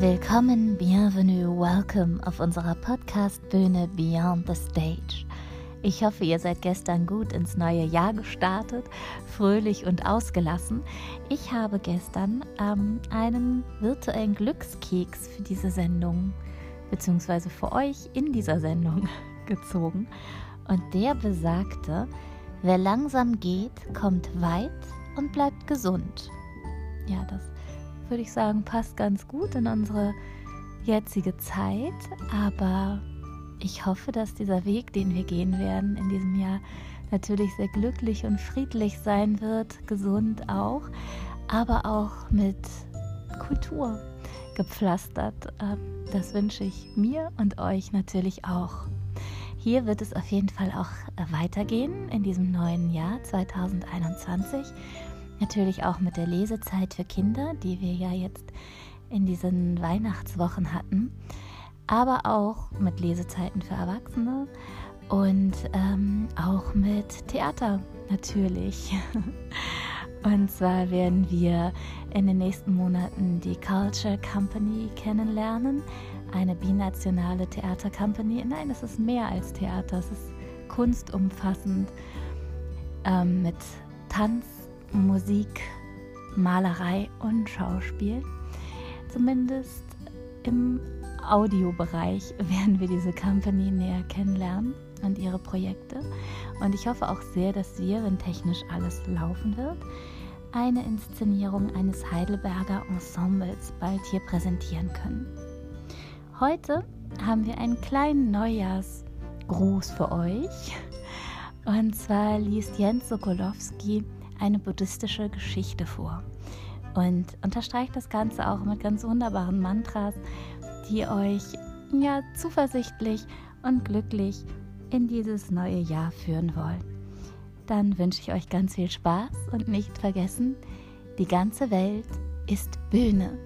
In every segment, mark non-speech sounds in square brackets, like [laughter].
Willkommen, bienvenue, welcome auf unserer Podcast-Bühne Beyond the Stage. Ich hoffe, ihr seid gestern gut ins neue Jahr gestartet, fröhlich und ausgelassen. Ich habe gestern ähm, einen virtuellen Glückskeks für diese Sendung, beziehungsweise für euch in dieser Sendung [laughs] gezogen. Und der besagte, wer langsam geht, kommt weit und bleibt gesund. Ja, das würde ich sagen, passt ganz gut in unsere jetzige Zeit. Aber ich hoffe, dass dieser Weg, den wir gehen werden in diesem Jahr, natürlich sehr glücklich und friedlich sein wird, gesund auch, aber auch mit Kultur gepflastert. Ähm, das wünsche ich mir und euch natürlich auch. Hier wird es auf jeden Fall auch weitergehen in diesem neuen Jahr 2021 Natürlich auch mit der Lesezeit für Kinder, die wir ja jetzt in diesen Weihnachtswochen hatten, aber auch mit Lesezeiten für Erwachsene und ähm, auch mit Theater natürlich. [laughs] Und zwar werden wir in den nächsten Monaten die Culture Company kennenlernen, eine binationale Theatercompany. Nein, es ist mehr als Theater, es ist kunstumfassend ähm, mit Tanz, Musik, Malerei und Schauspiel. Zumindest im Audiobereich [laughs] werden wir diese Company näher kennenlernen und ihre Projekte. Und ich hoffe auch sehr, dass wir, wenn technisch alles laufen wird, eine Inszenierung eines Heidelberger Ensembles bald hier präsentieren können. Heute haben wir einen kleinen Neujahrsgruß für euch. Und zwar liest Jens Sokolowski eine buddhistische Geschichte vor und unterstreicht das Ganze auch mit ganz wunderbaren Mantras, die euch ja zuversichtlich und glücklich in dieses neue Jahr führen wollen. Dann wünsche ich euch ganz viel Spaß und nicht vergessen, die ganze Welt ist Bühne.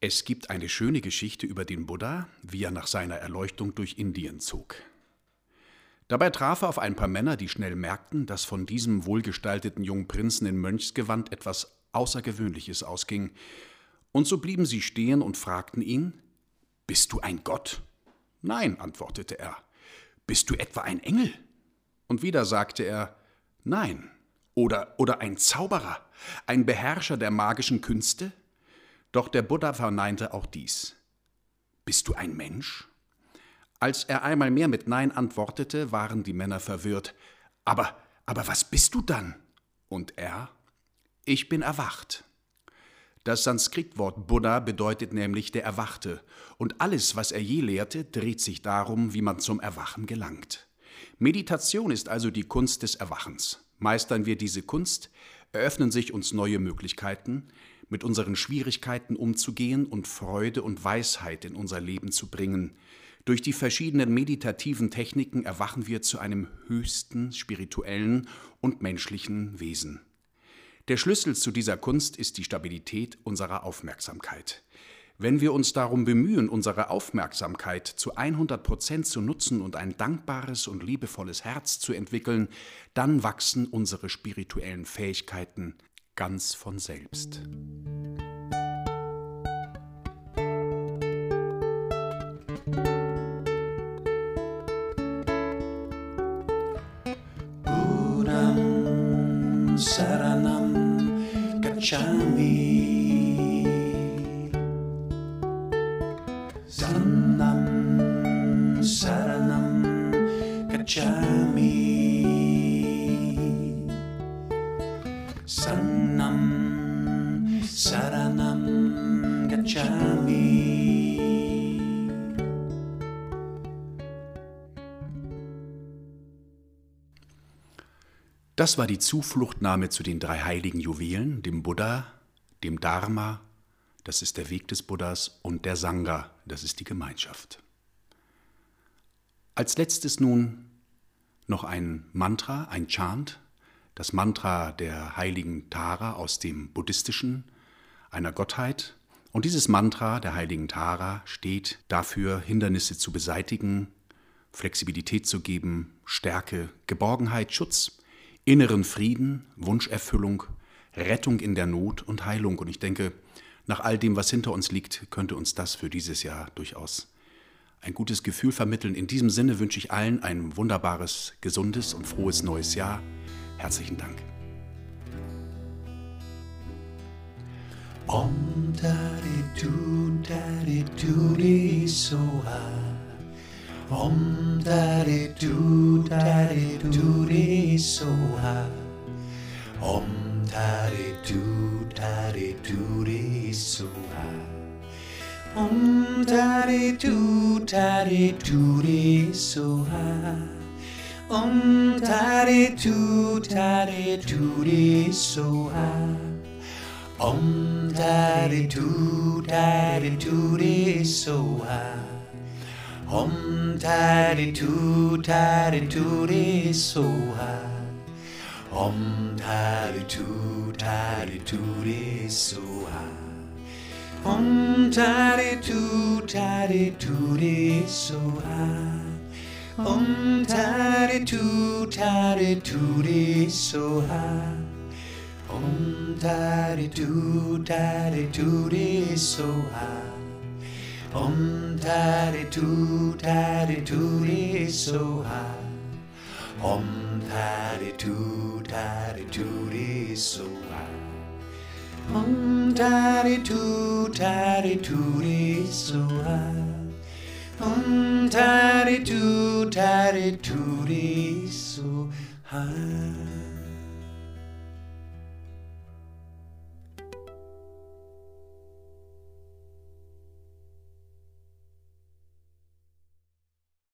Es gibt eine schöne Geschichte über den Buddha, wie er nach seiner Erleuchtung durch Indien zog. Dabei traf er auf ein paar Männer, die schnell merkten, dass von diesem wohlgestalteten jungen Prinzen in Mönchsgewand etwas Außergewöhnliches ausging. Und so blieben sie stehen und fragten ihn: Bist du ein Gott? Nein, antwortete er. Bist du etwa ein Engel? Und wieder sagte er: Nein. Oder, oder ein Zauberer, ein Beherrscher der magischen Künste? Doch der Buddha verneinte auch dies. Bist du ein Mensch? Als er einmal mehr mit Nein antwortete, waren die Männer verwirrt. Aber, aber was bist du dann? Und er? Ich bin erwacht. Das Sanskritwort Buddha bedeutet nämlich der Erwachte, und alles, was er je lehrte, dreht sich darum, wie man zum Erwachen gelangt. Meditation ist also die Kunst des Erwachens. Meistern wir diese Kunst, eröffnen sich uns neue Möglichkeiten, mit unseren Schwierigkeiten umzugehen und Freude und Weisheit in unser Leben zu bringen, durch die verschiedenen meditativen Techniken erwachen wir zu einem höchsten spirituellen und menschlichen Wesen. Der Schlüssel zu dieser Kunst ist die Stabilität unserer Aufmerksamkeit. Wenn wir uns darum bemühen, unsere Aufmerksamkeit zu 100 Prozent zu nutzen und ein dankbares und liebevolles Herz zu entwickeln, dann wachsen unsere spirituellen Fähigkeiten ganz von selbst. oczami. Sanam, saranam, kaczami. Sanam, saranam, kaczami. Das war die Zufluchtnahme zu den drei heiligen Juwelen, dem Buddha, dem Dharma, das ist der Weg des Buddhas, und der Sangha, das ist die Gemeinschaft. Als letztes nun noch ein Mantra, ein Chant, das Mantra der heiligen Tara aus dem Buddhistischen, einer Gottheit. Und dieses Mantra der heiligen Tara steht dafür, Hindernisse zu beseitigen, Flexibilität zu geben, Stärke, Geborgenheit, Schutz inneren Frieden, Wunscherfüllung, Rettung in der Not und Heilung. Und ich denke, nach all dem, was hinter uns liegt, könnte uns das für dieses Jahr durchaus ein gutes Gefühl vermitteln. In diesem Sinne wünsche ich allen ein wunderbares, gesundes und frohes neues Jahr. Herzlichen Dank. Om daddy do daddy do so high. Om daddy do daddy do so high. Om daddy do daddy do so high. Om daddy do daddy do so high. Om daddy do daddy do so high. Om daddy doo daddy so high. Om tidy too tidy tooty so high. Om tidy too tidy tooty so high. Om tidy too tidy tooty so high. Om tidy too tidy tooty so high. Om tidy too tidy tooty so high. Om taddy too taddy tooty so high. Om taddy too taddy tooty so high. Om taddy too taddy tooty so high. Om taddy too taddy tooty so high.